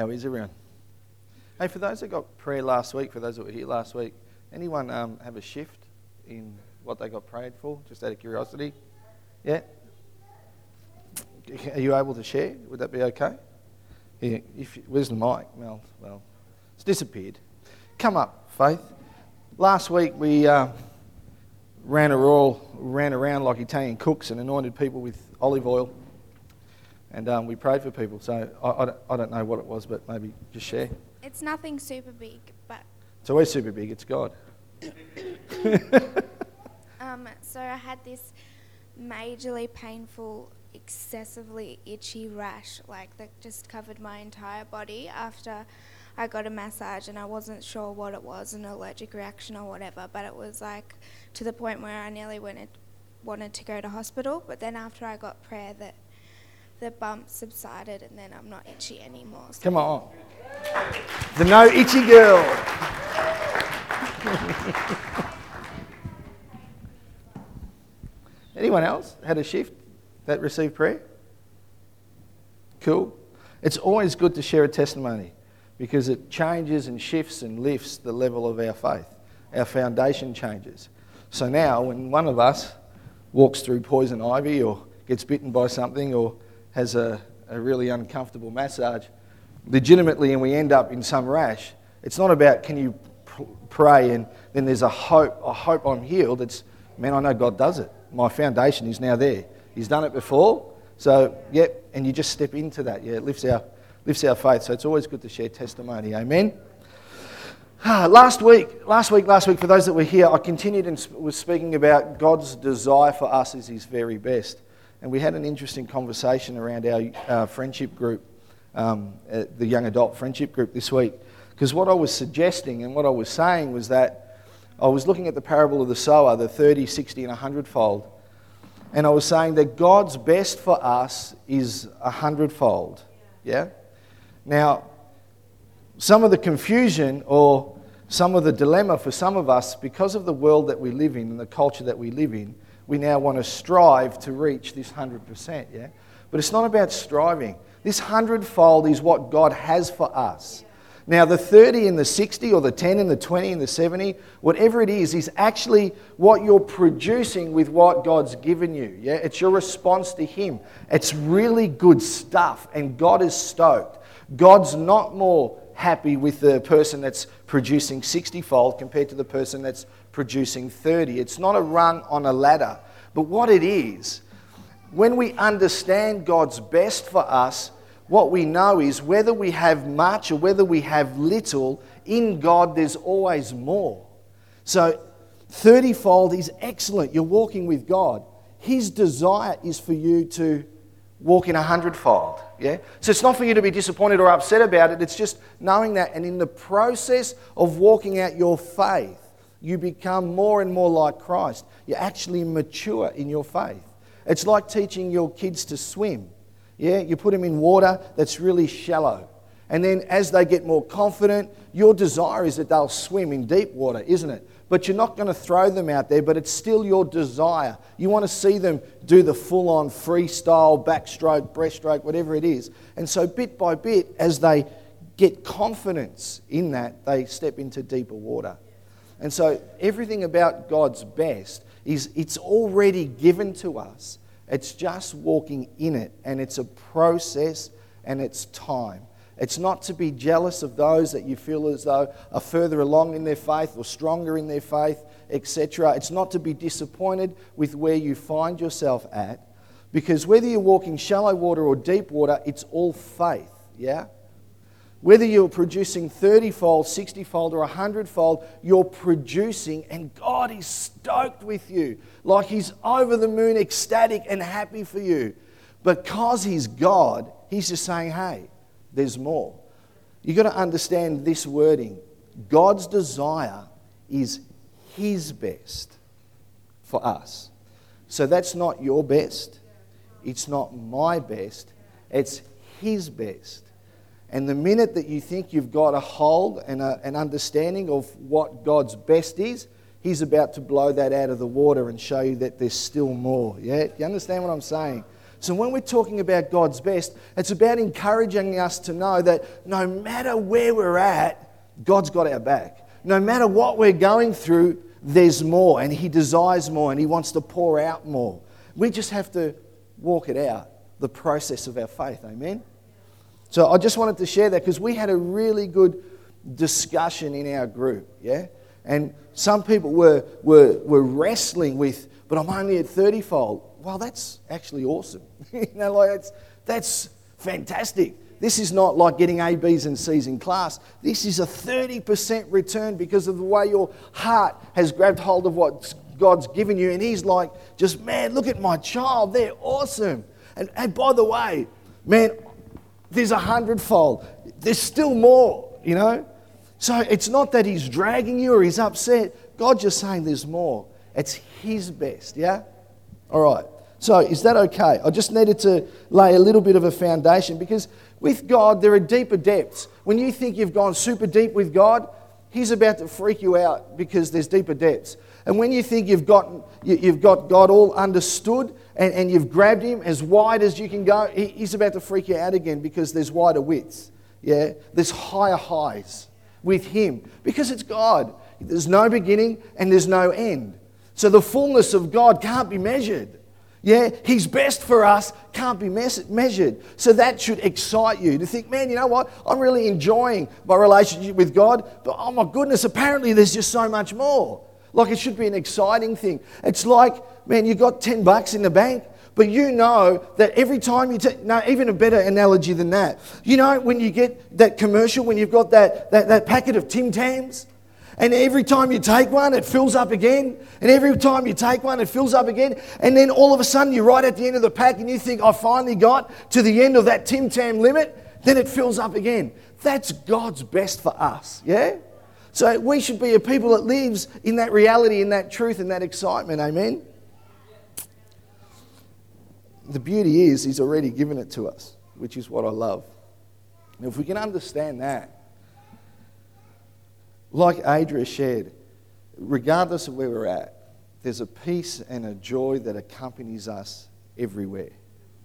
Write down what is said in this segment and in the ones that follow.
How is everyone? Hey, for those that got prayer last week, for those that were here last week, anyone um, have a shift in what they got prayed for, just out of curiosity? Yeah? Are you able to share? Would that be okay? Yeah, if, where's the mic? Well, well, it's disappeared. Come up, Faith. Last week we uh, ran, all, ran around like Italian cooks and anointed people with olive oil. And um, we prayed for people. So I, I, don't, I don't know what it was, but maybe just share. It's nothing super big, but. It's always super big, it's God. um, so I had this majorly painful, excessively itchy rash, like that just covered my entire body after I got a massage, and I wasn't sure what it was, an allergic reaction or whatever, but it was like to the point where I nearly wanted, wanted to go to hospital. But then after I got prayer, that the bump subsided, and then I'm not itchy anymore. So Come on. The no itchy girl. Anyone else had a shift that received prayer? Cool. It's always good to share a testimony because it changes and shifts and lifts the level of our faith. Our foundation changes. So now, when one of us walks through poison ivy or gets bitten by something or has a, a really uncomfortable massage, legitimately and we end up in some rash, it's not about can you pray and then there's a hope, I hope I'm healed. It's, man, I know God does it. My foundation is now there. He's done it before. So, yep, and you just step into that. Yeah, it lifts our, lifts our faith. So it's always good to share testimony. Amen. Ah, last week, last week, last week, for those that were here, I continued and was speaking about God's desire for us is His very best. And we had an interesting conversation around our uh, friendship group um, the young adult friendship group this week. Because what I was suggesting and what I was saying was that I was looking at the parable of the sower, the 30, 60, and 100 fold. And I was saying that God's best for us is a hundredfold. Yeah? Now, some of the confusion or some of the dilemma for some of us, because of the world that we live in and the culture that we live in, we now want to strive to reach this 100%. Yeah? But it's not about striving. This hundredfold is what God has for us. Now, the 30 and the 60, or the 10 and the 20 and the 70, whatever it is, is actually what you're producing with what God's given you. Yeah? It's your response to Him. It's really good stuff, and God is stoked. God's not more happy with the person that's producing 60 fold compared to the person that's producing 30. It's not a rung on a ladder. But what it is, when we understand God's best for us, what we know is whether we have much or whether we have little, in God there's always more. So, 30 fold is excellent. You're walking with God. His desire is for you to walk in a hundredfold. Yeah? So it's not for you to be disappointed or upset about it. It's just knowing that. And in the process of walking out your faith, you become more and more like Christ. You actually mature in your faith. It's like teaching your kids to swim. Yeah, you put them in water that's really shallow. And then as they get more confident, your desire is that they'll swim in deep water, isn't it? But you're not going to throw them out there, but it's still your desire. You want to see them do the full on freestyle, backstroke, breaststroke, whatever it is. And so, bit by bit, as they get confidence in that, they step into deeper water. And so, everything about God's best is it's already given to us. It's just walking in it, and it's a process and it's time. It's not to be jealous of those that you feel as though are further along in their faith or stronger in their faith, etc. It's not to be disappointed with where you find yourself at, because whether you're walking shallow water or deep water, it's all faith, yeah? Whether you're producing 30 fold, 60 fold, or 100 fold, you're producing, and God is stoked with you. Like He's over the moon, ecstatic and happy for you. Because He's God, He's just saying, hey, there's more. You've got to understand this wording God's desire is His best for us. So that's not your best, it's not my best, it's His best. And the minute that you think you've got a hold and a, an understanding of what God's best is, He's about to blow that out of the water and show you that there's still more. Yeah? You understand what I'm saying? So when we're talking about God's best, it's about encouraging us to know that no matter where we're at, God's got our back. No matter what we're going through, there's more, and He desires more, and He wants to pour out more. We just have to walk it out, the process of our faith. Amen? So I just wanted to share that because we had a really good discussion in our group, yeah? And some people were, were, were wrestling with, but I'm only at 30 fold. Well, that's actually awesome. you know, like that's, that's fantastic. This is not like getting A, B's, and C's in class. This is a 30% return because of the way your heart has grabbed hold of what God's given you. And He's like, just, man, look at my child. They're awesome. And, and by the way, man, there's a hundredfold. There's still more, you know? So it's not that He's dragging you or He's upset. God's just saying there's more. It's His best, yeah? All right. So is that okay? I just needed to lay a little bit of a foundation because with God, there are deeper depths. When you think you've gone super deep with God, He's about to freak you out because there's deeper depths. And when you think you've got, you've got God all understood and, and you've grabbed Him as wide as you can go, He's about to freak you out again because there's wider widths. Yeah? There's higher highs with Him because it's God. There's no beginning and there's no end. So the fullness of God can't be measured. Yeah, His best for us can't be mes- measured. So that should excite you to think, man, you know what? I'm really enjoying my relationship with God, but oh my goodness, apparently there's just so much more. Like it should be an exciting thing. It's like, man, you got 10 bucks in the bank, but you know that every time you take, no, even a better analogy than that. You know, when you get that commercial, when you've got that, that, that packet of Tim Tams, and every time you take one, it fills up again. And every time you take one, it fills up again. And then all of a sudden, you're right at the end of the pack and you think, I finally got to the end of that Tim Tam limit. Then it fills up again. That's God's best for us, yeah? So we should be a people that lives in that reality, in that truth, in that excitement, amen? The beauty is, He's already given it to us, which is what I love. If we can understand that, like Adria shared, regardless of where we're at, there's a peace and a joy that accompanies us everywhere,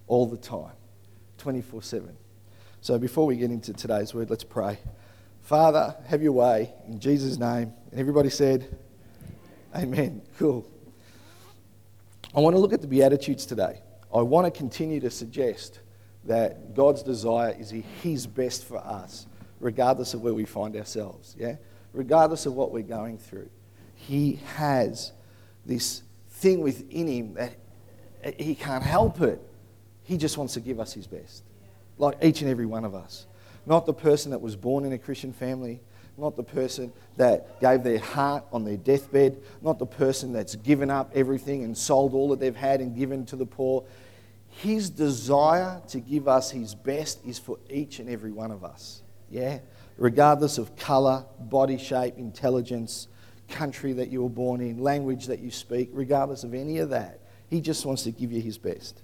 all the time, 24 7. So before we get into today's word, let's pray. Father, have your way in Jesus' name. And everybody said, Amen. Cool. I want to look at the Beatitudes today. I want to continue to suggest that God's desire is His best for us, regardless of where we find ourselves. Yeah? regardless of what we're going through. He has this thing within him that he can't help it. He just wants to give us his best, like each and every one of us. Not the person that was born in a Christian family, not the person that gave their heart on their deathbed, not the person that's given up everything and sold all that they've had and given to the poor. His desire to give us his best is for each and every one of us. Yeah? regardless of colour, body shape, intelligence, country that you were born in, language that you speak, regardless of any of that. He just wants to give you his best.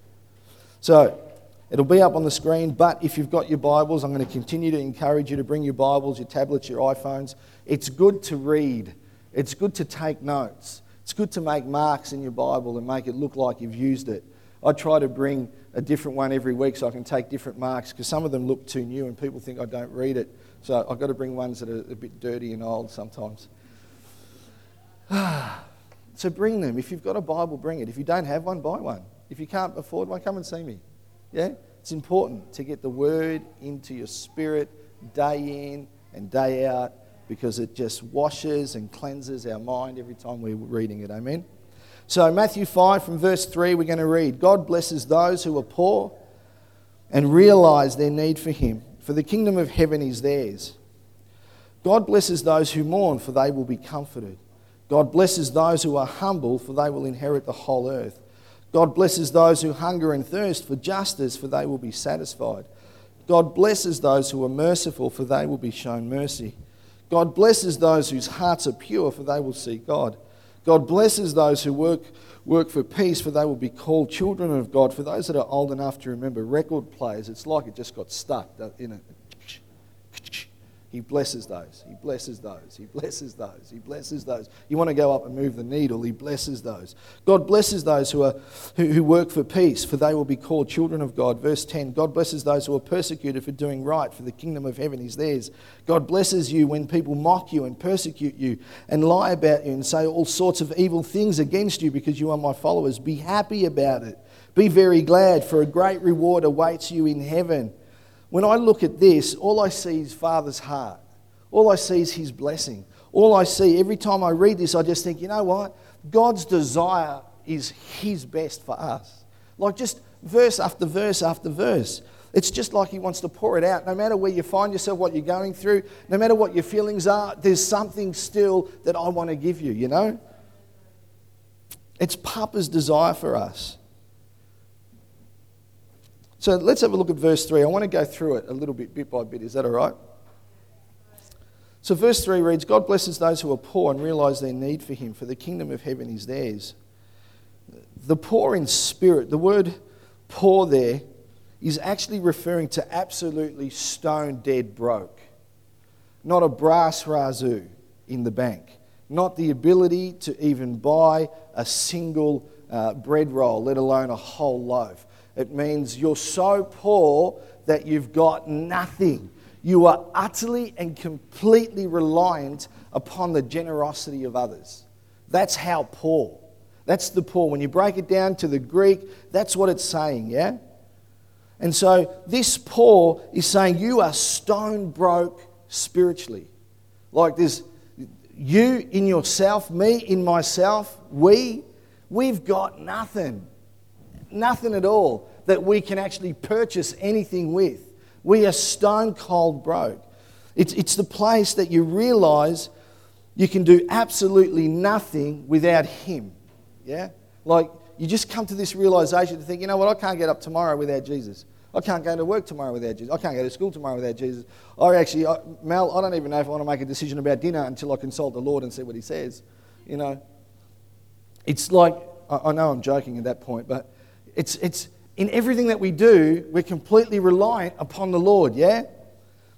So, it'll be up on the screen, but if you've got your Bibles, I'm going to continue to encourage you to bring your Bibles, your tablets, your iPhones. It's good to read, it's good to take notes, it's good to make marks in your Bible and make it look like you've used it. I try to bring a different one every week so I can take different marks because some of them look too new and people think I don't read it. So I've got to bring ones that are a bit dirty and old sometimes. so bring them. If you've got a Bible, bring it. If you don't have one, buy one. If you can't afford one, come and see me. Yeah? It's important to get the word into your spirit day in and day out because it just washes and cleanses our mind every time we're reading it. Amen? So, Matthew 5 from verse 3, we're going to read God blesses those who are poor and realize their need for Him for the kingdom of heaven is theirs. God blesses those who mourn, for they will be comforted. God blesses those who are humble, for they will inherit the whole earth. God blesses those who hunger and thirst for justice, for they will be satisfied. God blesses those who are merciful, for they will be shown mercy. God blesses those whose hearts are pure, for they will see God. God blesses those who work work for peace, for they will be called children of God. For those that are old enough to remember record players, it's like it just got stuck in it. He blesses those. He blesses those. He blesses those. He blesses those. You want to go up and move the needle, He blesses those. God blesses those who, are, who, who work for peace, for they will be called children of God. Verse 10 God blesses those who are persecuted for doing right, for the kingdom of heaven is theirs. God blesses you when people mock you and persecute you and lie about you and say all sorts of evil things against you because you are my followers. Be happy about it. Be very glad, for a great reward awaits you in heaven. When I look at this, all I see is Father's heart. All I see is His blessing. All I see, every time I read this, I just think, you know what? God's desire is His best for us. Like just verse after verse after verse. It's just like He wants to pour it out. No matter where you find yourself, what you're going through, no matter what your feelings are, there's something still that I want to give you, you know? It's Papa's desire for us. So let's have a look at verse 3. I want to go through it a little bit, bit by bit. Is that all right? So, verse 3 reads God blesses those who are poor and realize their need for Him, for the kingdom of heaven is theirs. The poor in spirit, the word poor there is actually referring to absolutely stone dead broke, not a brass razoo in the bank, not the ability to even buy a single uh, bread roll, let alone a whole loaf. It means you're so poor that you've got nothing. You are utterly and completely reliant upon the generosity of others. That's how poor. That's the poor. When you break it down to the Greek, that's what it's saying, yeah? And so this poor is saying you are stone broke spiritually. Like this, you in yourself, me in myself, we, we've got nothing nothing at all that we can actually purchase anything with. We are stone cold broke. It's, it's the place that you realize you can do absolutely nothing without Him. Yeah? Like, you just come to this realization to think, you know what, I can't get up tomorrow without Jesus. I can't go to work tomorrow without Jesus. I can't go to school tomorrow without Jesus. I actually, I, Mel, I don't even know if I want to make a decision about dinner until I consult the Lord and see what He says. You know, it's like, I, I know I'm joking at that point, but it's, it's in everything that we do, we're completely reliant upon the Lord, yeah?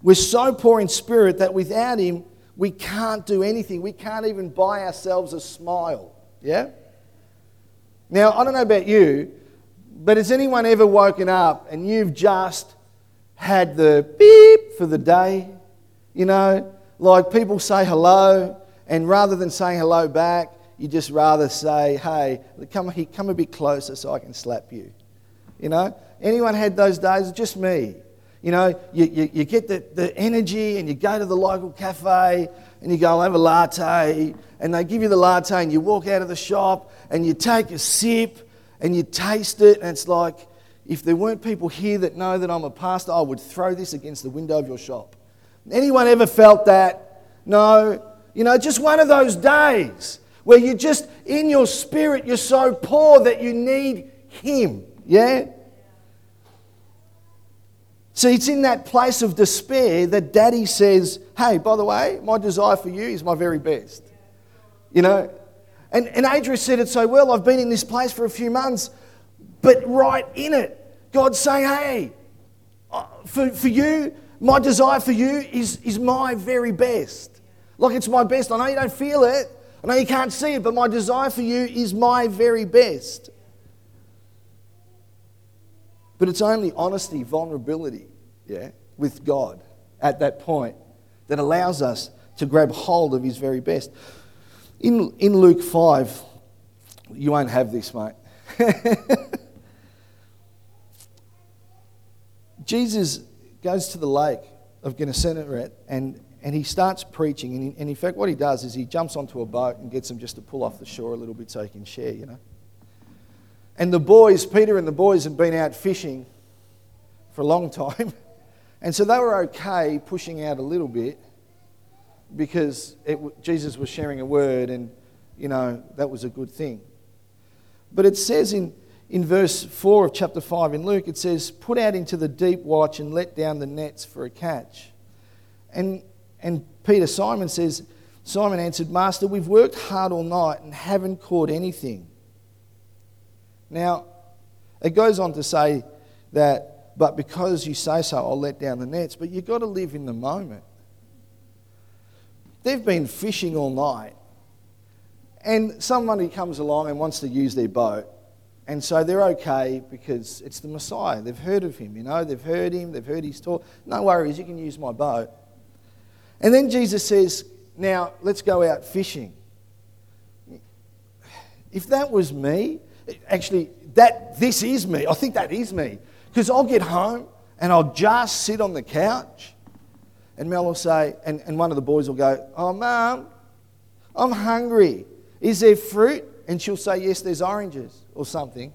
We're so poor in spirit that without Him, we can't do anything. We can't even buy ourselves a smile, yeah? Now, I don't know about you, but has anyone ever woken up and you've just had the beep for the day? You know, like people say hello, and rather than saying hello back, you just rather say, hey, come, come a bit closer so I can slap you. You know? Anyone had those days? Just me. You know, you, you, you, get the, the energy and you go to the local cafe and you go, I'll have a latte. And they give you the latte and you walk out of the shop and you take a sip and you taste it. And it's like, if there weren't people here that know that I'm a pastor, I would throw this against the window of your shop. Anyone ever felt that? No. You know, just one of those days where you just, in your spirit, you're so poor that you need Him. Yeah? So it's in that place of despair that daddy says, Hey, by the way, my desire for you is my very best. You know? And, and Adria said it so well. I've been in this place for a few months, but right in it, God's saying, Hey, uh, for, for you, my desire for you is, is my very best. Like it's my best. I know you don't feel it, I know you can't see it, but my desire for you is my very best. But it's only honesty, vulnerability, yeah, with God at that point that allows us to grab hold of His very best. In, in Luke 5, you won't have this, mate. Jesus goes to the lake of Gennesaret and and he starts preaching. And, he, and in fact, what he does is he jumps onto a boat and gets them just to pull off the shore a little bit so he can share, you know. And the boys, Peter and the boys, had been out fishing for a long time. And so they were okay pushing out a little bit because it, Jesus was sharing a word and, you know, that was a good thing. But it says in, in verse 4 of chapter 5 in Luke, it says, Put out into the deep watch and let down the nets for a catch. And and Peter Simon says, Simon answered, Master, we've worked hard all night and haven't caught anything. Now, it goes on to say that, but because you say so, I'll let down the nets. But you've got to live in the moment. they've been fishing all night, and somebody comes along and wants to use their boat. And so they're okay because it's the Messiah. They've heard of him, you know, they've heard him, they've heard his talk. No worries, you can use my boat. And then Jesus says, Now let's go out fishing. If that was me, actually, that this is me. I think that is me. Because I'll get home and I'll just sit on the couch, and Mel will say, and, and one of the boys will go, Oh, Mum, I'm hungry. Is there fruit? And she'll say, Yes, there's oranges or something.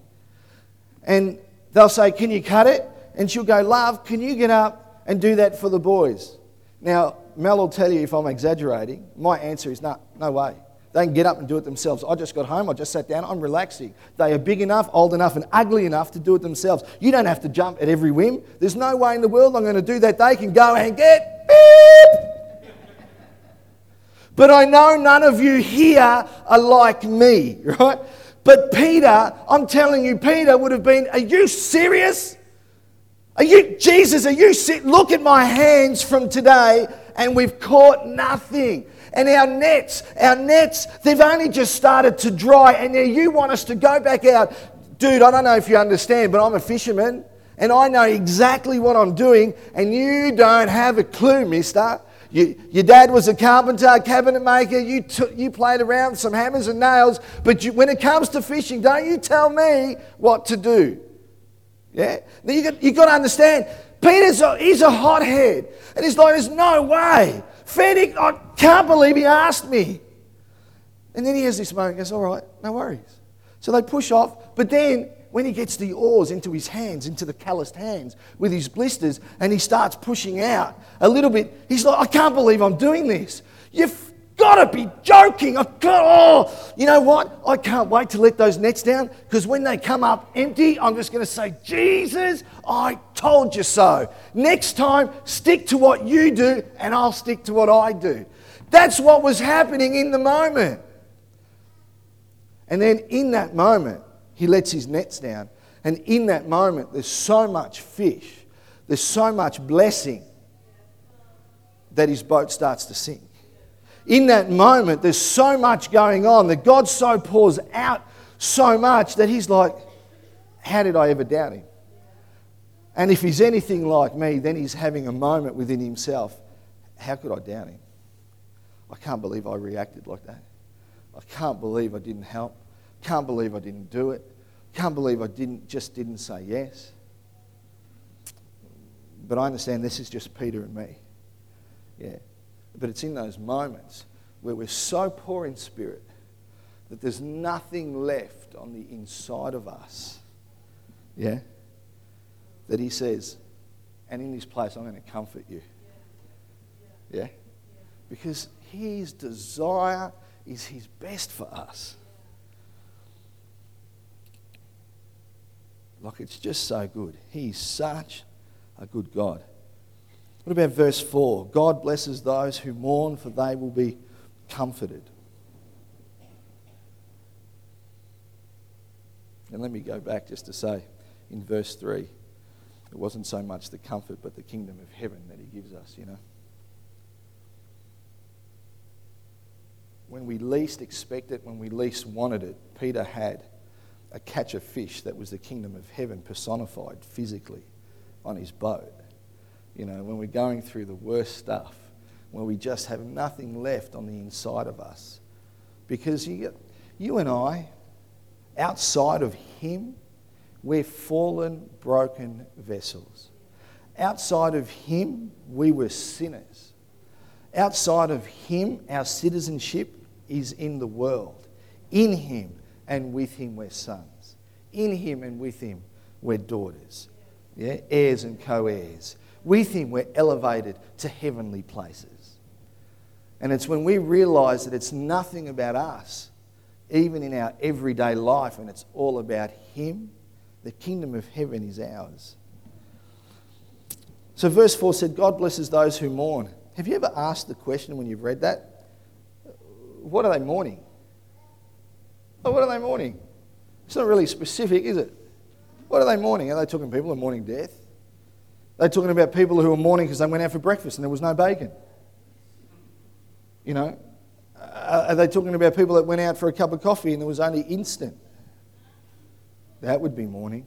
And they'll say, Can you cut it? And she'll go, Love, can you get up and do that for the boys? Now, Mel will tell you if I'm exaggerating. My answer is no, no way. They can get up and do it themselves. I just got home, I just sat down, I'm relaxing. They are big enough, old enough, and ugly enough to do it themselves. You don't have to jump at every whim. There's no way in the world I'm going to do that. They can go and get beep. But I know none of you here are like me, right? But Peter, I'm telling you, Peter would have been, are you serious? Are you, Jesus, are you, sit, look at my hands from today and we've caught nothing. And our nets, our nets, they've only just started to dry. And now you want us to go back out. Dude, I don't know if you understand, but I'm a fisherman and I know exactly what I'm doing, and you don't have a clue, mister. You, your dad was a carpenter, a cabinet maker. You, t- you played around with some hammers and nails. But you, when it comes to fishing, don't you tell me what to do. Yeah? Now you got, you got to understand, Peter's a, he's a hothead. And he's like, there's no way. Fenwick, I can't believe he asked me. And then he has this moment, he goes, All right, no worries. So they push off, but then when he gets the oars into his hands, into the calloused hands with his blisters, and he starts pushing out a little bit, he's like, I can't believe I'm doing this. You've got to be joking. I can't, oh, you know what? I can't wait to let those nets down because when they come up empty, I'm just going to say, Jesus, I told you so. Next time, stick to what you do and I'll stick to what I do. That's what was happening in the moment. And then in that moment, he lets his nets down. And in that moment, there's so much fish, there's so much blessing that his boat starts to sink in that moment, there's so much going on that God so pours out so much that he's like, How did I ever doubt him? And if he's anything like me, then he's having a moment within himself. How could I doubt him? I can't believe I reacted like that. I can't believe I didn't help. Can't believe I didn't do it. Can't believe I didn't just didn't say yes. But I understand this is just Peter and me. Yeah. But it's in those moments where we're so poor in spirit that there's nothing left on the inside of us. Yeah? That he says, and in this place, I'm going to comfort you. Yeah? Because his desire is his best for us. Like it's just so good. He's such a good God. What about verse 4? God blesses those who mourn, for they will be comforted. And let me go back just to say in verse 3, it wasn't so much the comfort, but the kingdom of heaven that he gives us, you know. When we least expect it, when we least wanted it, Peter had a catch of fish that was the kingdom of heaven personified physically on his boat. You know, when we're going through the worst stuff, when we just have nothing left on the inside of us. Because you, you and I, outside of Him, we're fallen, broken vessels. Outside of Him, we were sinners. Outside of Him, our citizenship is in the world. In Him and with Him, we're sons. In Him and with Him, we're daughters. Yeah? Heirs and co heirs. With Him, we're elevated to heavenly places. And it's when we realize that it's nothing about us, even in our everyday life, and it's all about Him, the kingdom of heaven is ours. So, verse 4 said, God blesses those who mourn. Have you ever asked the question when you've read that? What are they mourning? Oh, what are they mourning? It's not really specific, is it? What are they mourning? Are they talking people are mourning death? They're talking about people who are mourning because they went out for breakfast and there was no bacon. You know, are they talking about people that went out for a cup of coffee and there was only instant? That would be mourning.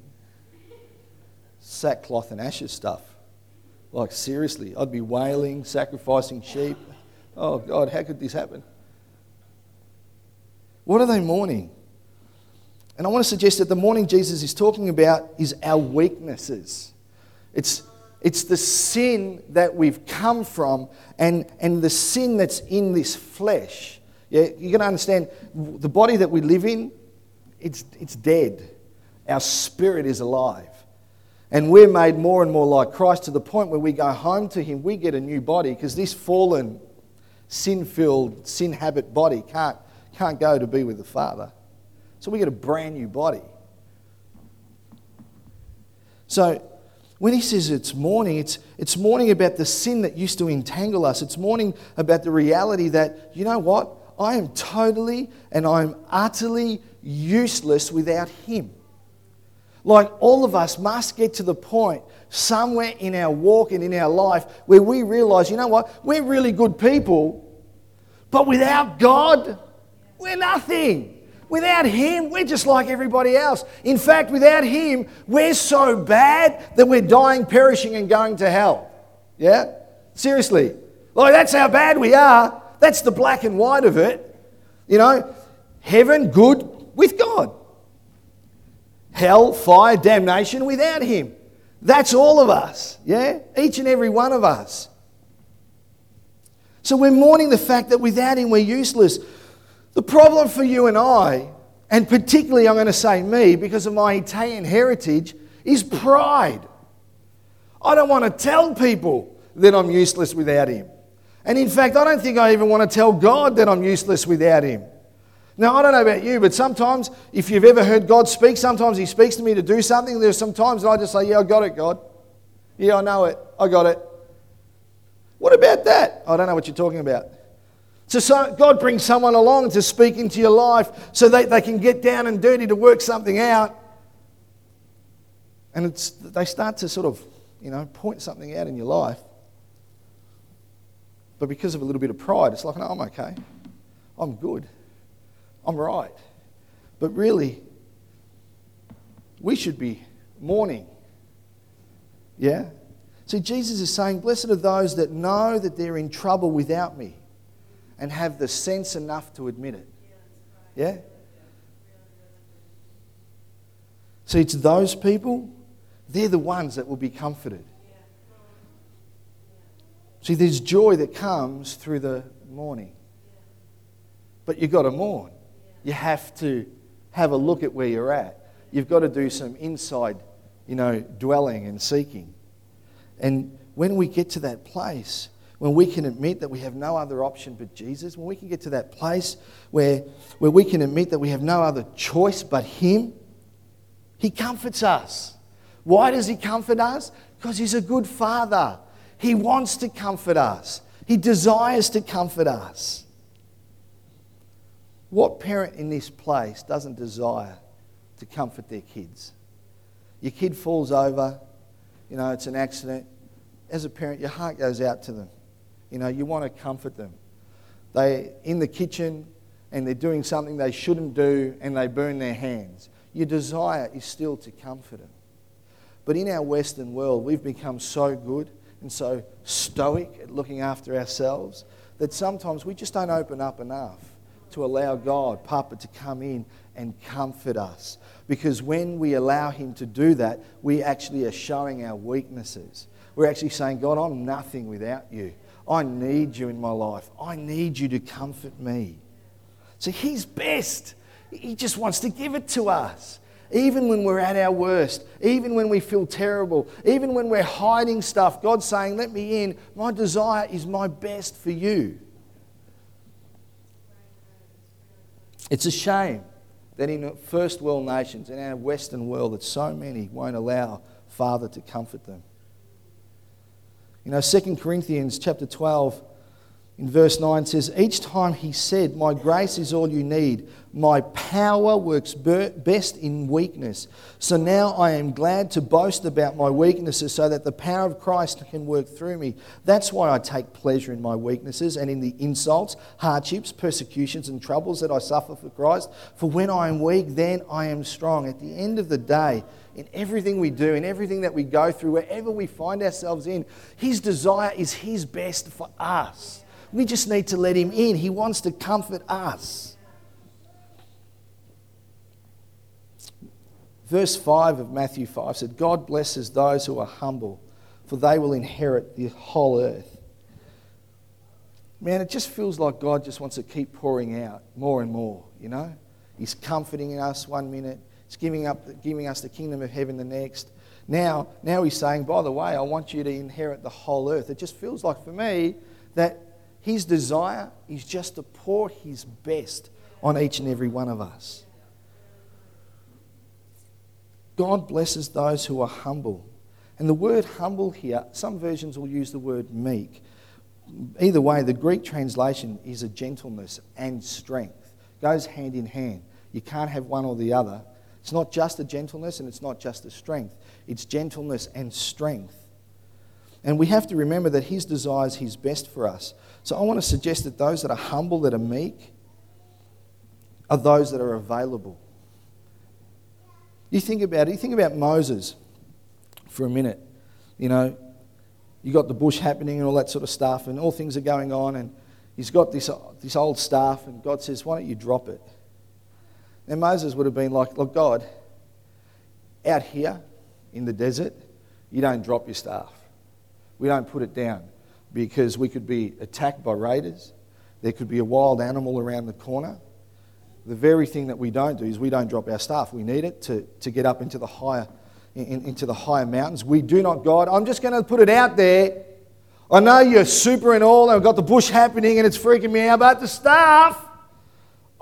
Sackcloth and ashes stuff. Like, seriously, I'd be wailing, sacrificing sheep. Oh, God, how could this happen? What are they mourning? And I want to suggest that the mourning Jesus is talking about is our weaknesses. It's, it's the sin that we've come from and, and the sin that's in this flesh. Yeah, you're going to understand the body that we live in, it's, it's dead. Our spirit is alive. And we're made more and more like Christ to the point where we go home to Him, we get a new body because this fallen, sin filled, sin habit body can't, can't go to be with the Father. So we get a brand new body. So when he says it's mourning, it's, it's mourning about the sin that used to entangle us. It's mourning about the reality that, you know what? I am totally and I'm utterly useless without him. Like all of us must get to the point somewhere in our walk and in our life where we realize, you know what? We're really good people, but without God, we're nothing. Without Him, we're just like everybody else. In fact, without Him, we're so bad that we're dying, perishing, and going to hell. Yeah? Seriously. Like, that's how bad we are. That's the black and white of it. You know, heaven, good with God. Hell, fire, damnation without Him. That's all of us. Yeah? Each and every one of us. So we're mourning the fact that without Him, we're useless. The problem for you and I, and particularly I'm going to say me because of my Italian heritage, is pride. I don't want to tell people that I'm useless without Him. And in fact, I don't think I even want to tell God that I'm useless without Him. Now, I don't know about you, but sometimes, if you've ever heard God speak, sometimes He speaks to me to do something. There's some times that I just say, Yeah, I got it, God. Yeah, I know it. I got it. What about that? I don't know what you're talking about. So, so God brings someone along to speak into your life so that they can get down and dirty to work something out. And it's, they start to sort of, you know, point something out in your life. But because of a little bit of pride, it's like, no, I'm okay. I'm good. I'm right. But really, we should be mourning. Yeah? See, Jesus is saying, Blessed are those that know that they're in trouble without me and have the sense enough to admit it. Yeah? So it's those people, they're the ones that will be comforted. See, there's joy that comes through the mourning. But you've got to mourn. You have to have a look at where you're at. You've got to do some inside, you know, dwelling and seeking. And when we get to that place, when we can admit that we have no other option but Jesus, when we can get to that place where, where we can admit that we have no other choice but Him, He comforts us. Why does He comfort us? Because He's a good Father. He wants to comfort us, He desires to comfort us. What parent in this place doesn't desire to comfort their kids? Your kid falls over, you know, it's an accident. As a parent, your heart goes out to them. You know, you want to comfort them. They're in the kitchen and they're doing something they shouldn't do and they burn their hands. Your desire is still to comfort them. But in our Western world, we've become so good and so stoic at looking after ourselves that sometimes we just don't open up enough to allow God, Papa, to come in and comfort us. Because when we allow Him to do that, we actually are showing our weaknesses. We're actually saying, God, I'm nothing without you. I need you in my life. I need you to comfort me. So He's best. He just wants to give it to us. Even when we're at our worst, even when we feel terrible, even when we're hiding stuff, God's saying, Let me in. My desire is my best for you. It's a shame that in first world nations, in our Western world, that so many won't allow Father to comfort them. You know, 2 Corinthians chapter 12, in verse 9 says, Each time he said, My grace is all you need. My power works best in weakness. So now I am glad to boast about my weaknesses so that the power of Christ can work through me. That's why I take pleasure in my weaknesses and in the insults, hardships, persecutions, and troubles that I suffer for Christ. For when I am weak, then I am strong. At the end of the day, in everything we do, in everything that we go through, wherever we find ourselves in, His desire is His best for us. We just need to let Him in. He wants to comfort us. Verse 5 of Matthew 5 said, God blesses those who are humble, for they will inherit the whole earth. Man, it just feels like God just wants to keep pouring out more and more, you know? He's comforting us one minute, He's giving, up, giving us the kingdom of heaven the next. Now, now He's saying, by the way, I want you to inherit the whole earth. It just feels like for me that His desire is just to pour His best on each and every one of us. God blesses those who are humble. And the word humble here, some versions will use the word meek. Either way, the Greek translation is a gentleness and strength. It goes hand in hand. You can't have one or the other. It's not just a gentleness and it's not just a strength. It's gentleness and strength. And we have to remember that His desires His best for us. So I want to suggest that those that are humble, that are meek, are those that are available. You think about it, you think about Moses for a minute. You know, you got the bush happening and all that sort of stuff, and all things are going on, and he's got this, this old staff, and God says, Why don't you drop it? And Moses would have been like, Look, God, out here in the desert, you don't drop your staff. We don't put it down because we could be attacked by raiders. There could be a wild animal around the corner the very thing that we don't do is we don't drop our staff. We need it to, to get up into the higher in, into the higher mountains. We do not, God. I'm just going to put it out there. I know you're super and all, and I've got the bush happening and it's freaking me out, but the staff,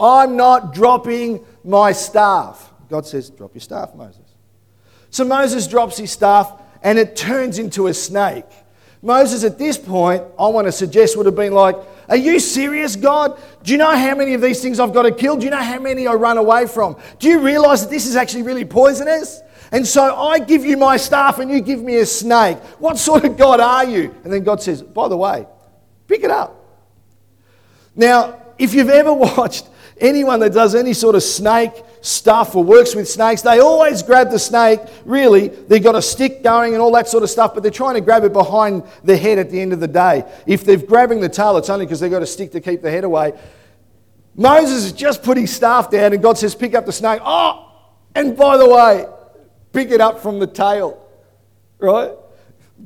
I'm not dropping my staff. God says, Drop your staff, Moses. So Moses drops his staff and it turns into a snake. Moses, at this point, I want to suggest, would have been like, Are you serious, God? Do you know how many of these things I've got to kill? Do you know how many I run away from? Do you realize that this is actually really poisonous? And so I give you my staff and you give me a snake. What sort of God are you? And then God says, By the way, pick it up. Now, if you've ever watched anyone that does any sort of snake stuff or works with snakes, they always grab the snake. Really, they've got a stick going and all that sort of stuff, but they're trying to grab it behind the head at the end of the day. If they're grabbing the tail, it's only because they've got a stick to keep the head away. Moses has just put his staff down, and God says, Pick up the snake. Oh, and by the way, pick it up from the tail. Right?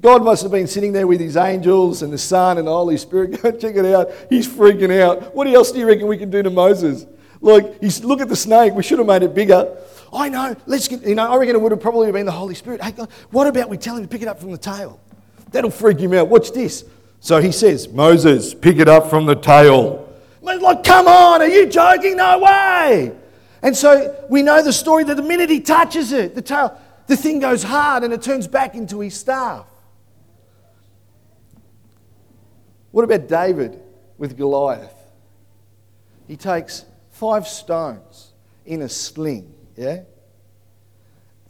God must have been sitting there with his angels and the Son and the Holy Spirit. Go check it out. He's freaking out. What else do you reckon we can do to Moses? Like, he's, look at the snake. We should have made it bigger. I know. Let's get, you know, I reckon it would have probably been the Holy Spirit. Hey, God, what about we tell him to pick it up from the tail? That'll freak him out. Watch this. So he says, Moses, pick it up from the tail. Like, come on, are you joking? No way. And so we know the story that the minute he touches it, the tail, the thing goes hard and it turns back into his staff. What about David with Goliath? He takes five stones in a sling, yeah?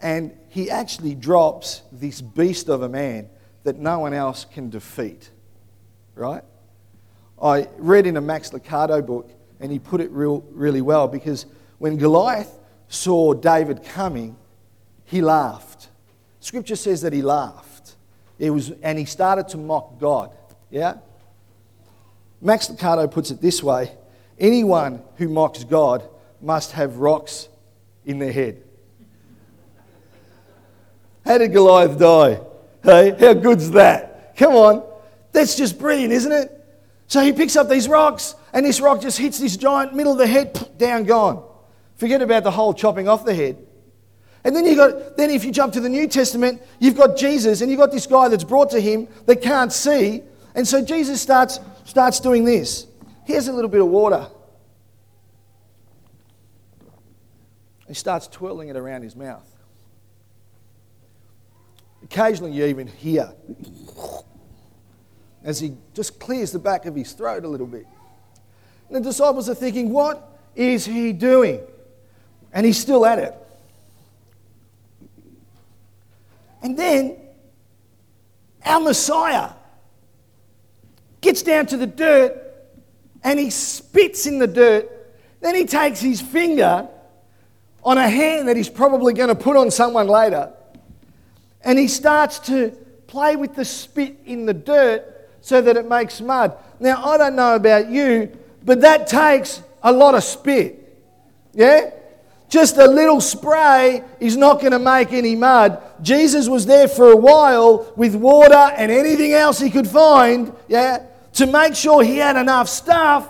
And he actually drops this beast of a man that no one else can defeat, right? I read in a Max Lucado book, and he put it real, really well because when Goliath saw David coming, he laughed. Scripture says that he laughed. It was, and he started to mock God, yeah? Max Lucado puts it this way Anyone who mocks God must have rocks in their head. How did Goliath die? Hey, how good's that? Come on. That's just brilliant, isn't it? So he picks up these rocks, and this rock just hits this giant middle of the head, down, gone. Forget about the whole chopping off the head. And then you got then if you jump to the New Testament, you've got Jesus, and you've got this guy that's brought to him that can't see. And so Jesus starts starts doing this. Here's a little bit of water. He starts twirling it around his mouth. Occasionally, you even hear as he just clears the back of his throat a little bit. And the disciples are thinking, What is he doing? And he's still at it. And then our Messiah gets down to the dirt and he spits in the dirt. Then he takes his finger on a hand that he's probably going to put on someone later. And he starts to play with the spit in the dirt so that it makes mud. Now, I don't know about you, but that takes a lot of spit. Yeah? Just a little spray is not going to make any mud. Jesus was there for a while with water and anything else he could find, yeah, to make sure he had enough stuff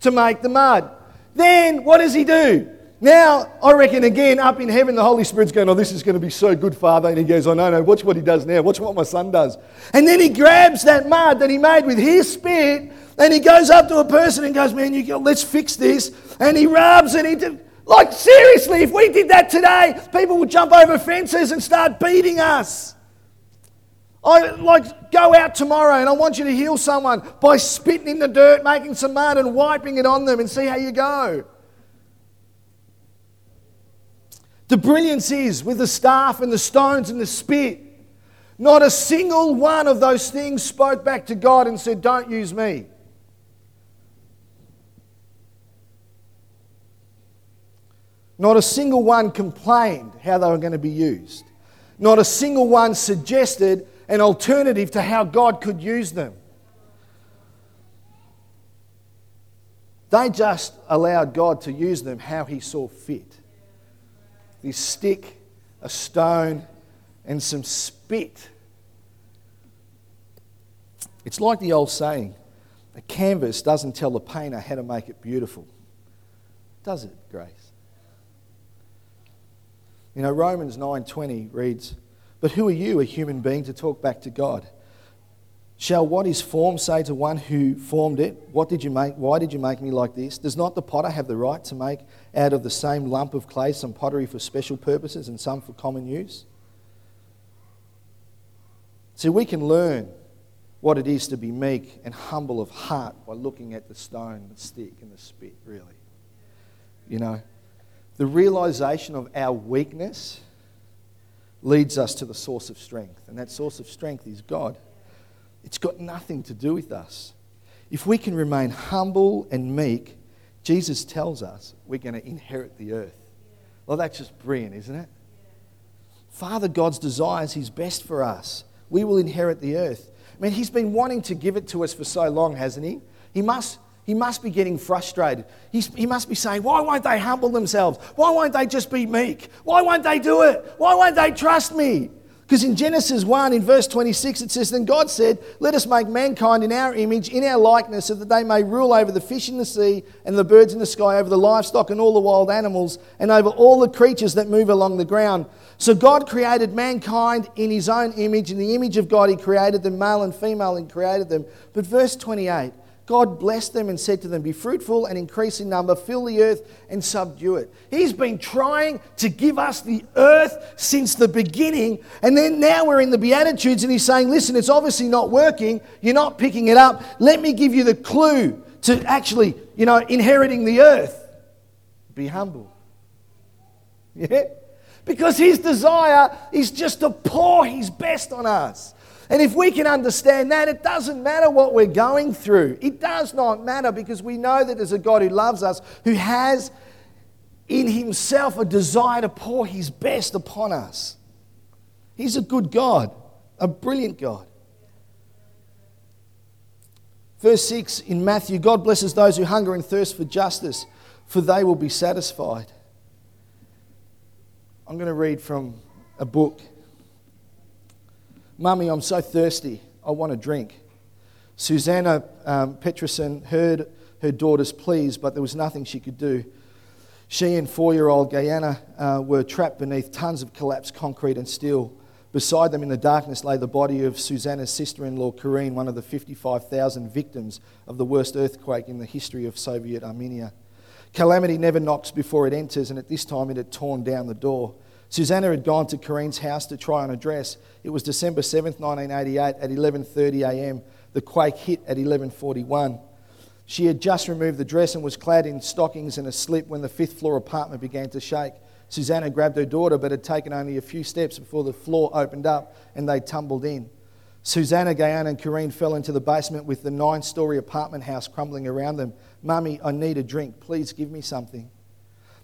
to make the mud. Then what does he do? Now, I reckon again, up in heaven, the Holy Spirit's going, Oh, this is going to be so good, Father. And he goes, Oh, no, no, watch what he does now. Watch what my son does. And then he grabs that mud that he made with his spit and he goes up to a person and goes, Man, you go, let's fix this. And he rubs and he. Like, seriously, if we did that today, people would jump over fences and start beating us. I like go out tomorrow and I want you to heal someone by spitting in the dirt, making some mud and wiping it on them and see how you go. The brilliance is with the staff and the stones and the spit. Not a single one of those things spoke back to God and said, Don't use me. Not a single one complained how they were going to be used. Not a single one suggested an alternative to how God could use them. They just allowed God to use them how He saw fit. This stick, a stone, and some spit. It's like the old saying a canvas doesn't tell the painter how to make it beautiful. Does it, Grace? You know, Romans 9:20 reads, "But who are you, a human being, to talk back to God? Shall what is formed say to one who formed it, What did you make? Why did you make me like this? Does not the potter have the right to make out of the same lump of clay some pottery for special purposes and some for common use? See, we can learn what it is to be meek and humble of heart by looking at the stone, the stick, and the spit, really. You know, the realization of our weakness leads us to the source of strength, and that source of strength is God. It's got nothing to do with us. If we can remain humble and meek, Jesus tells us we're going to inherit the earth. Well, that's just brilliant, isn't it? Father God's desires His best for us. We will inherit the earth. I mean, He's been wanting to give it to us for so long, hasn't He? He must, he must be getting frustrated. He's, he must be saying, Why won't they humble themselves? Why won't they just be meek? Why won't they do it? Why won't they trust me? Because in Genesis 1, in verse 26, it says, Then God said, Let us make mankind in our image, in our likeness, so that they may rule over the fish in the sea and the birds in the sky, over the livestock and all the wild animals, and over all the creatures that move along the ground. So God created mankind in his own image. In the image of God, he created them, male and female, and created them. But verse 28, God blessed them and said to them, Be fruitful and increase in number, fill the earth and subdue it. He's been trying to give us the earth since the beginning. And then now we're in the Beatitudes and he's saying, Listen, it's obviously not working. You're not picking it up. Let me give you the clue to actually, you know, inheriting the earth. Be humble. Yeah? Because his desire is just to pour his best on us. And if we can understand that, it doesn't matter what we're going through. It does not matter because we know that there's a God who loves us, who has in himself a desire to pour his best upon us. He's a good God, a brilliant God. Verse 6 in Matthew God blesses those who hunger and thirst for justice, for they will be satisfied. I'm going to read from a book Mummy, I'm so thirsty. I want a drink. Susanna um, heard her daughter's pleas, but there was nothing she could do. She and four year old Gayaneh uh, were trapped beneath tons of collapsed concrete and steel. Beside them in the darkness lay the body of Susanna's sister in law, Karine, one of the 55,000 victims of the worst earthquake in the history of Soviet Armenia. Calamity never knocks before it enters, and at this time it had torn down the door. Susanna had gone to Karine's house to try on a dress. It was December 7th, 1988 at 11:30 a.m. the quake hit at 1141. She had just removed the dress and was clad in stockings and a slip when the fifth floor apartment began to shake. Susanna grabbed her daughter, but had taken only a few steps before the floor opened up and they tumbled in. Susanna, Gayaneh, and Karine fell into the basement with the nine story apartment house crumbling around them. Mummy, I need a drink. Please give me something.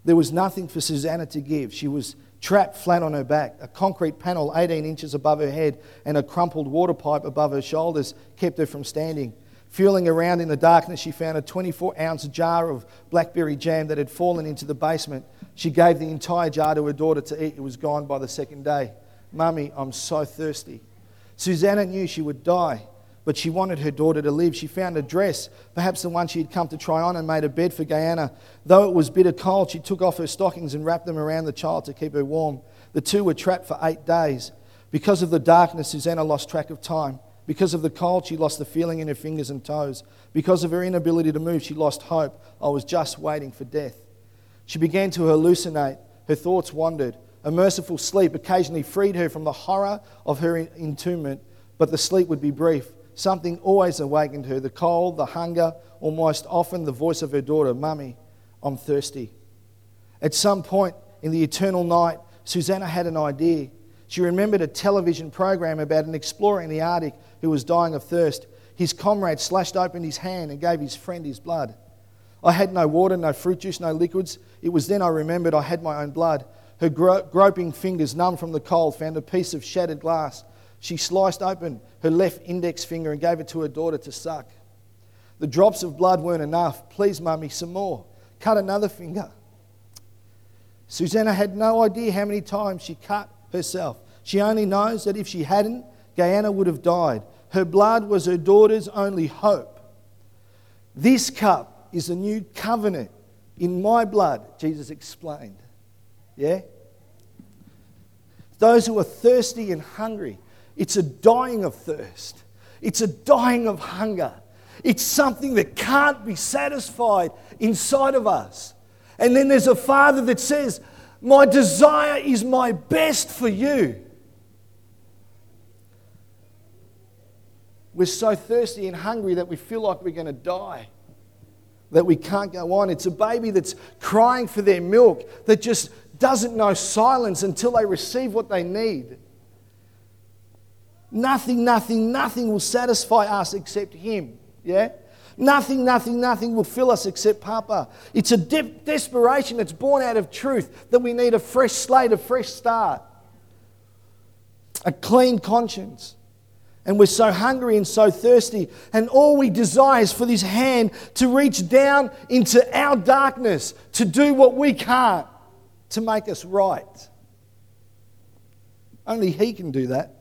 There was nothing for Susanna to give. She was trapped flat on her back. A concrete panel 18 inches above her head and a crumpled water pipe above her shoulders kept her from standing. Feeling around in the darkness, she found a 24 ounce jar of blackberry jam that had fallen into the basement. She gave the entire jar to her daughter to eat. It was gone by the second day. Mummy, I'm so thirsty. Susanna knew she would die, but she wanted her daughter to live. She found a dress, perhaps the one she had come to try on, and made a bed for Gayaneh. Though it was bitter cold, she took off her stockings and wrapped them around the child to keep her warm. The two were trapped for eight days. Because of the darkness, Susanna lost track of time. Because of the cold, she lost the feeling in her fingers and toes. Because of her inability to move, she lost hope. I was just waiting for death. She began to hallucinate. Her thoughts wandered. A merciful sleep occasionally freed her from the horror of her entombment, but the sleep would be brief. Something always awakened her the cold, the hunger, almost often the voice of her daughter, Mummy, I'm thirsty. At some point in the eternal night, Susanna had an idea. She remembered a television program about an explorer in the Arctic who was dying of thirst. His comrade slashed open his hand and gave his friend his blood. I had no water, no fruit juice, no liquids. It was then I remembered I had my own blood. Her gro- groping fingers, numb from the cold, found a piece of shattered glass. She sliced open her left index finger and gave it to her daughter to suck. The drops of blood weren't enough. Please, mummy, some more. Cut another finger. Susanna had no idea how many times she cut herself. She only knows that if she hadn't, Gayaneh would have died. Her blood was her daughter's only hope. This cup is a new covenant in my blood, Jesus explained. Yeah? Those who are thirsty and hungry, it's a dying of thirst, it's a dying of hunger. It's something that can't be satisfied inside of us. And then there's a father that says, My desire is my best for you. We're so thirsty and hungry that we feel like we're going to die that we can't go on. It's a baby that's crying for their milk, that just doesn't know silence until they receive what they need. Nothing, nothing, nothing will satisfy us except Him. Yeah? Nothing, nothing, nothing will fill us except Papa. It's a de- desperation that's born out of truth that we need a fresh slate, a fresh start, a clean conscience. And we're so hungry and so thirsty. And all we desire is for this hand to reach down into our darkness, to do what we can't, to make us right. Only He can do that.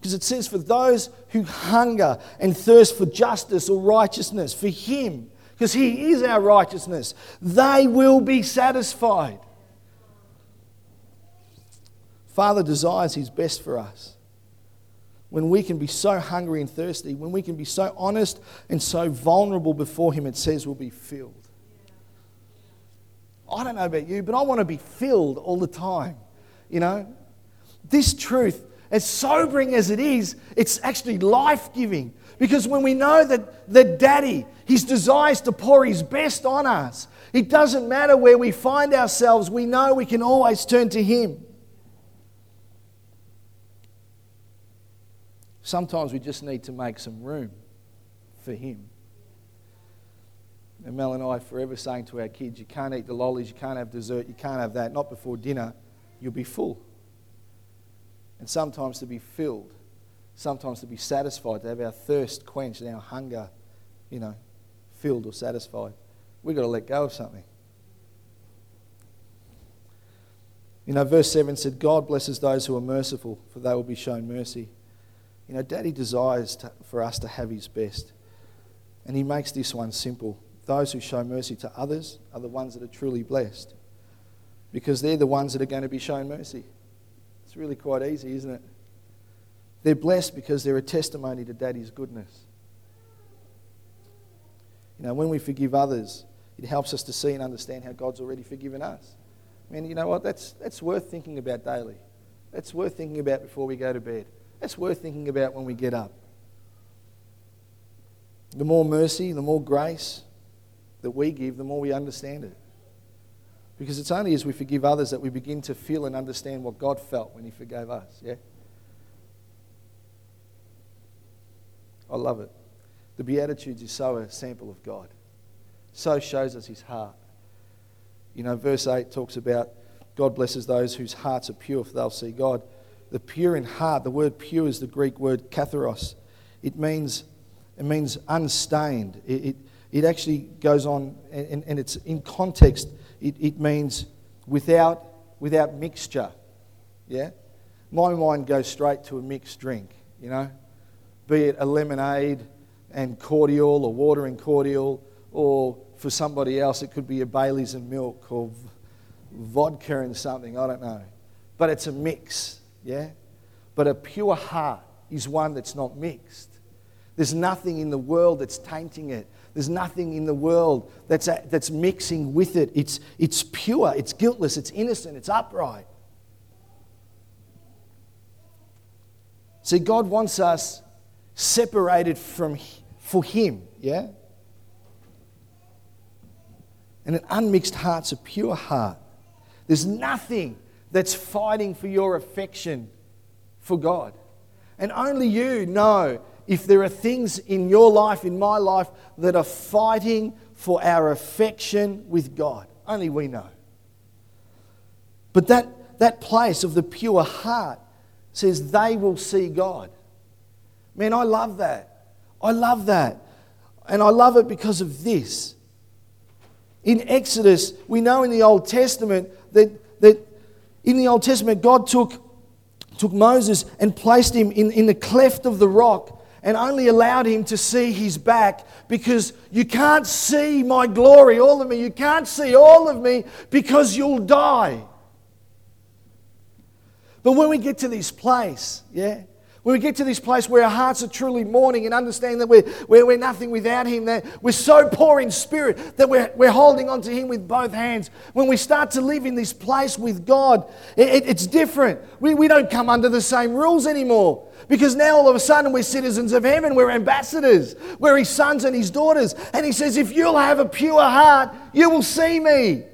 Because it says, for those who hunger and thirst for justice or righteousness, for Him, because He is our righteousness, they will be satisfied. Father desires His best for us when we can be so hungry and thirsty, when we can be so honest and so vulnerable before Him, it says we'll be filled. I don't know about you, but I want to be filled all the time. You know? This truth, as sobering as it is, it's actually life giving. Because when we know that, that Daddy, His desires to pour His best on us, it doesn't matter where we find ourselves, we know we can always turn to Him. Sometimes we just need to make some room for Him. And Mel and I forever saying to our kids, you can't eat the lollies, you can't have dessert, you can't have that, not before dinner, you'll be full. And sometimes to be filled, sometimes to be satisfied, to have our thirst quenched and our hunger, you know, filled or satisfied, we've got to let go of something. You know, verse 7 said, God blesses those who are merciful, for they will be shown mercy. You know, Daddy desires to, for us to have His best. And He makes this one simple. Those who show mercy to others are the ones that are truly blessed because they're the ones that are going to be shown mercy. It's really quite easy, isn't it? They're blessed because they're a testimony to Daddy's goodness. You know, when we forgive others, it helps us to see and understand how God's already forgiven us. I mean, you know what? That's, that's worth thinking about daily. That's worth thinking about before we go to bed. That's worth thinking about when we get up. The more mercy, the more grace that we give, the more we understand it. Because it's only as we forgive others that we begin to feel and understand what God felt when He forgave us. Yeah? I love it. The Beatitudes is so a sample of God, so shows us His heart. You know, verse 8 talks about God blesses those whose hearts are pure, for they'll see God. The pure in heart, the word pure is the Greek word katharos. It means, it means unstained. It, it, it actually goes on, and, and it's in context, it, it means without, without mixture. Yeah? My mind goes straight to a mixed drink, you know? Be it a lemonade and cordial, or water and cordial, or for somebody else, it could be a Bailey's and milk, or vodka and something, I don't know. But it's a mix, yeah? But a pure heart is one that's not mixed. There's nothing in the world that's tainting it. There's nothing in the world that's, a, that's mixing with it. It's, it's pure, it's guiltless, it's innocent, it's upright. See, God wants us separated from, for Him, yeah? And an unmixed heart's a pure heart. There's nothing that's fighting for your affection for God. And only you know if there are things in your life, in my life, that are fighting for our affection with God. Only we know. But that, that place of the pure heart says they will see God. Man, I love that. I love that. And I love it because of this. In Exodus, we know in the Old Testament that, that in the Old Testament, God took, took Moses and placed him in, in the cleft of the rock and only allowed him to see his back because you can't see my glory, all of me. You can't see all of me because you'll die. But when we get to this place, yeah, when we get to this place where our hearts are truly mourning and understand that we're, we're, we're nothing without Him, that we're so poor in spirit that we're, we're holding on to Him with both hands. When we start to live in this place with God, it, it, it's different. We, we don't come under the same rules anymore. Because now all of a sudden we're citizens of heaven, we're ambassadors, we're His sons and His daughters. And He says, if you'll have a pure heart, you will see me.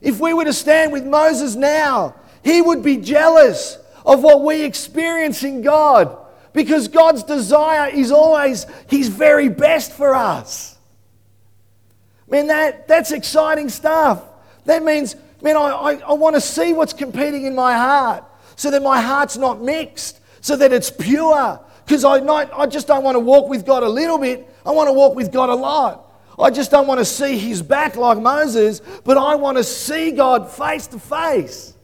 If we were to stand with Moses now, he would be jealous of what we experience in God because God's desire is always His very best for us. Man, that, that's exciting stuff. That means, man, I, I, I want to see what's competing in my heart so that my heart's not mixed, so that it's pure. Because I, not, I just don't want to walk with God a little bit, I want to walk with God a lot. I just don't want to see his back like Moses, but I want to see God face to face.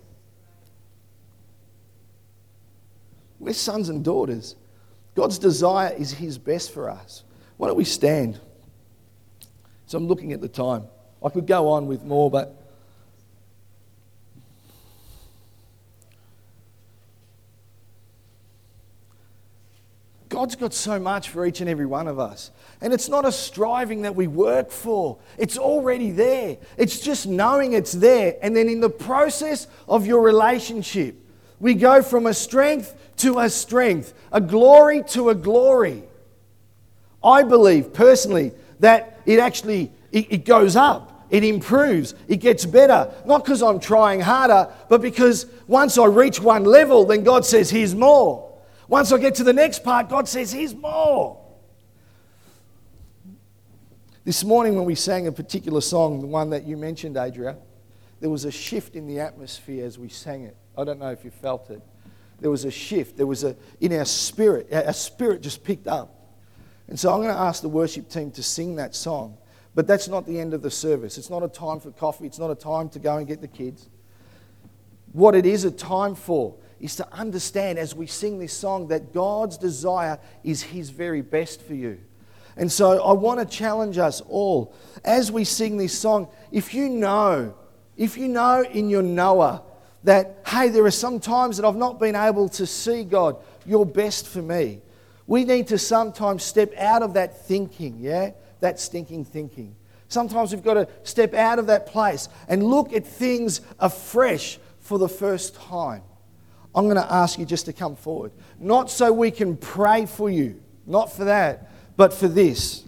We're sons and daughters. God's desire is His best for us. Why don't we stand? So I'm looking at the time. I could go on with more, but. God's got so much for each and every one of us. And it's not a striving that we work for, it's already there. It's just knowing it's there. And then in the process of your relationship, we go from a strength to a strength, a glory to a glory. I believe personally that it actually it, it goes up, it improves, it gets better. Not because I'm trying harder, but because once I reach one level, then God says, Here's more. Once I get to the next part, God says, Here's more. This morning, when we sang a particular song, the one that you mentioned, Adria, there was a shift in the atmosphere as we sang it. I don't know if you felt it. There was a shift. There was a, in our spirit, our spirit just picked up. And so I'm going to ask the worship team to sing that song. But that's not the end of the service. It's not a time for coffee. It's not a time to go and get the kids. What it is a time for is to understand as we sing this song that God's desire is His very best for you. And so I want to challenge us all as we sing this song. If you know, if you know in your knower that, hey, there are some times that I've not been able to see God, you're best for me. We need to sometimes step out of that thinking, yeah? That stinking thinking. Sometimes we've got to step out of that place and look at things afresh for the first time. I'm going to ask you just to come forward. Not so we can pray for you, not for that, but for this.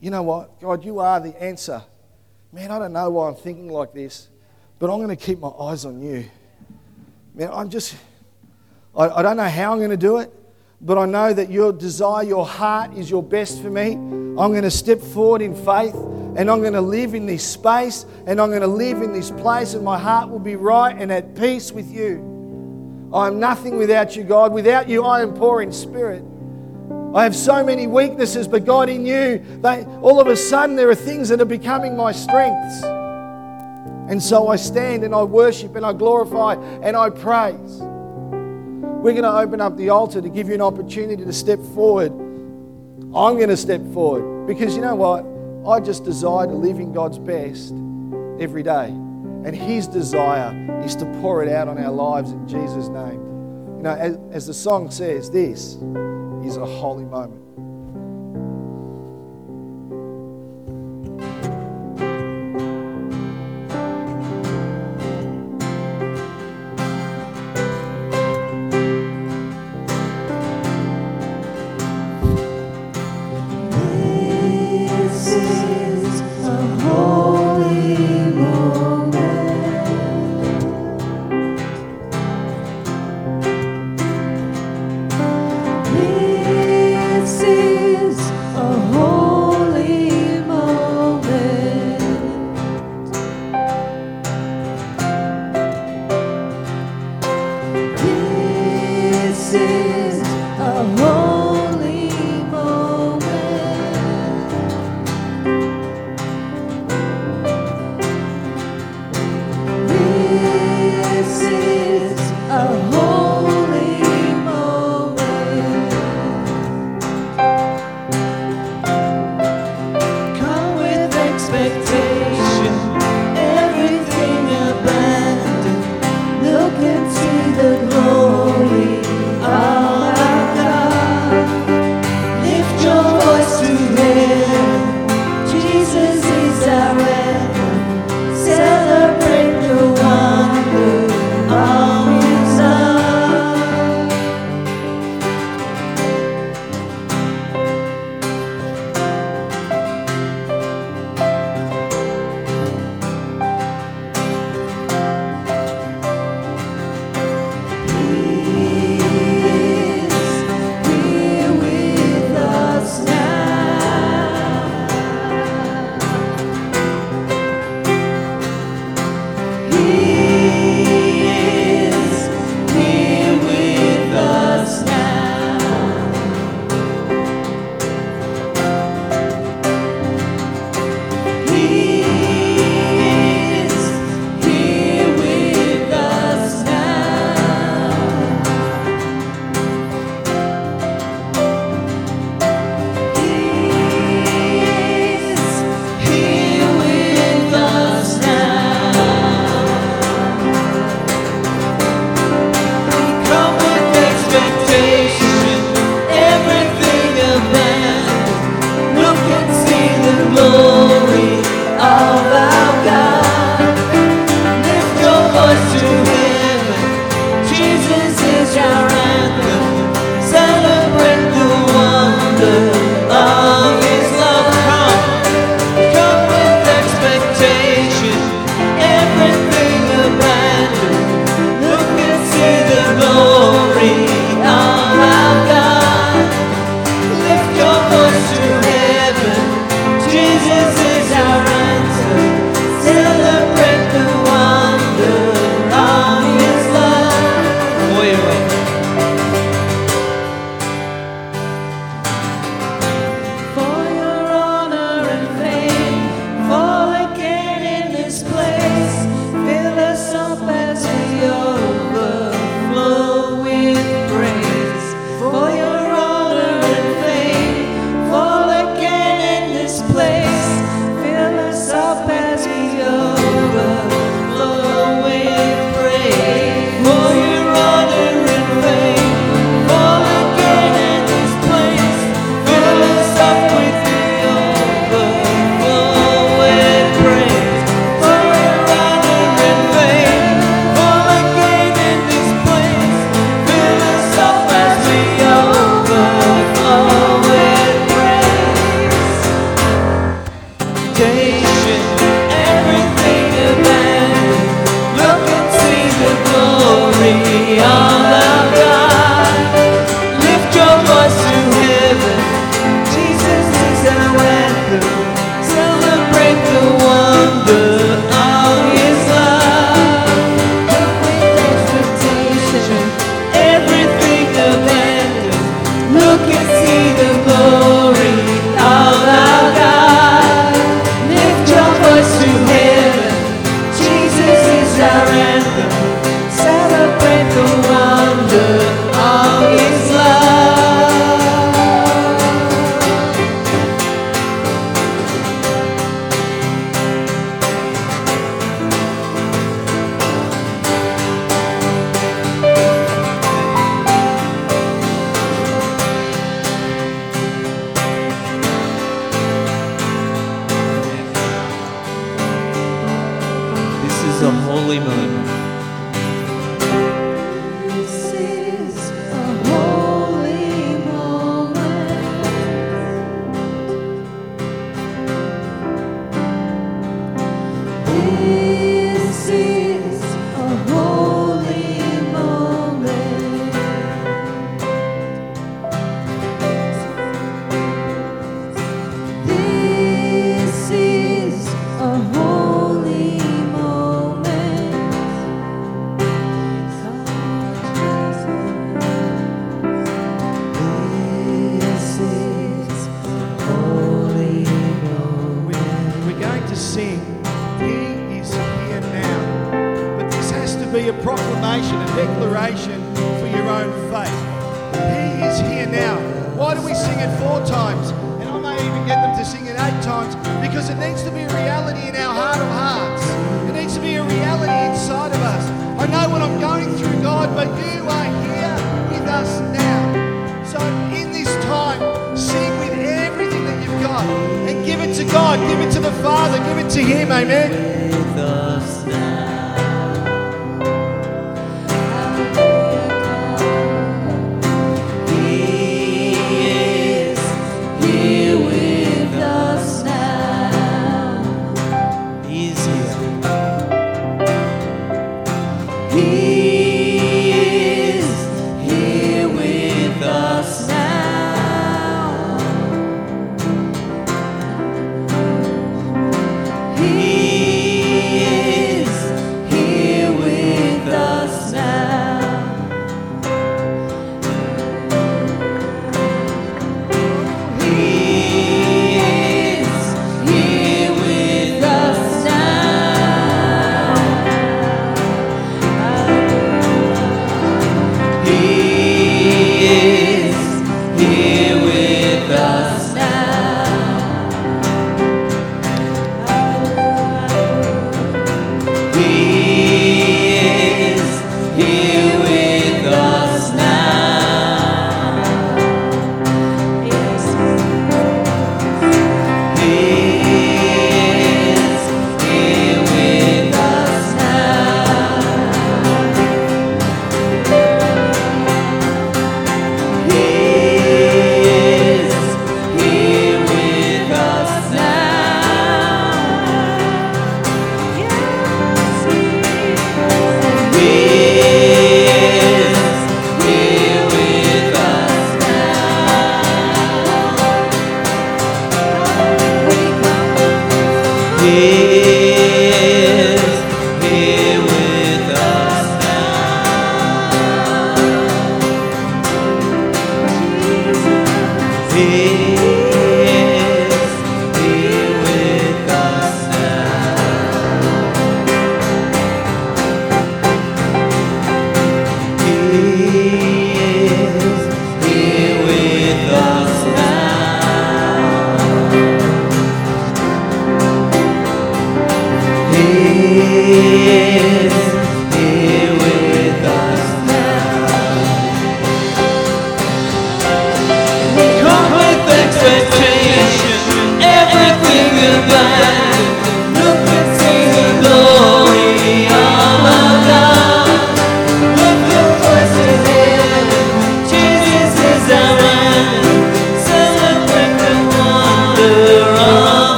You know what? God, you are the answer. Man, I don't know why I'm thinking like this, but I'm going to keep my eyes on you. Man, I'm just, I, I don't know how I'm going to do it, but I know that your desire, your heart is your best for me. I'm going to step forward in faith and I'm going to live in this space and I'm going to live in this place and my heart will be right and at peace with you. I am nothing without you, God. Without you, I am poor in spirit. I have so many weaknesses, but God, in you, they, all of a sudden there are things that are becoming my strengths. And so I stand and I worship and I glorify and I praise. We're going to open up the altar to give you an opportunity to step forward. I'm going to step forward because you know what? I just desire to live in God's best every day. And His desire is to pour it out on our lives in Jesus' name. You know, as, as the song says, this is a holy moment. going through, God, but you are here with us now. So in this time, sing with everything that you've got and give it to God, give it to the Father, give it to Him. Amen.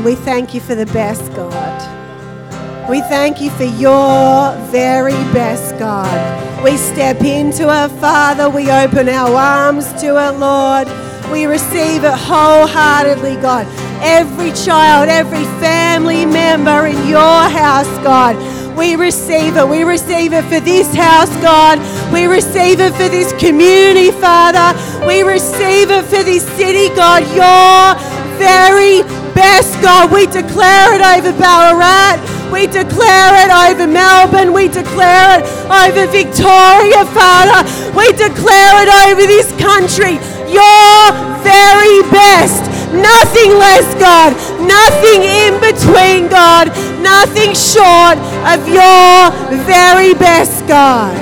Amen. We thank you for the best, God. We thank you for your very best, God. We step into it, Father. We open our arms to it, Lord. We receive it wholeheartedly, God. Every child, every family member in your house, God. We receive it. We receive it for this house, God. We receive it for this community, Father. We receive it for this city, God. Your very best, God. We declare it over Ballarat. We declare it over Melbourne. We declare it over Victoria, Father. We declare it over this country. Your very best. Nothing less, God. Nothing in between, God. Nothing short of your very best, God.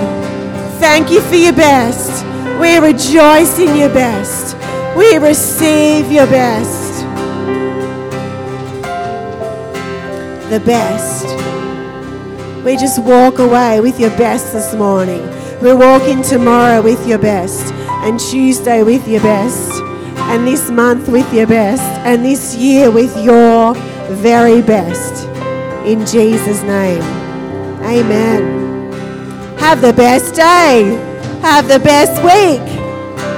Thank you for your best. We rejoice in your best. We receive your best. The best. We just walk away with your best this morning. We walk in tomorrow with your best, and Tuesday with your best, and this month with your best, and this year with your very best. In Jesus' name. Amen. Have the best day. Have the best week.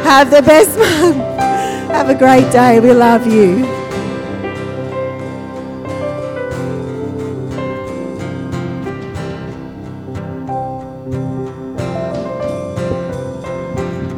Have the best month. Have a great day. We love you.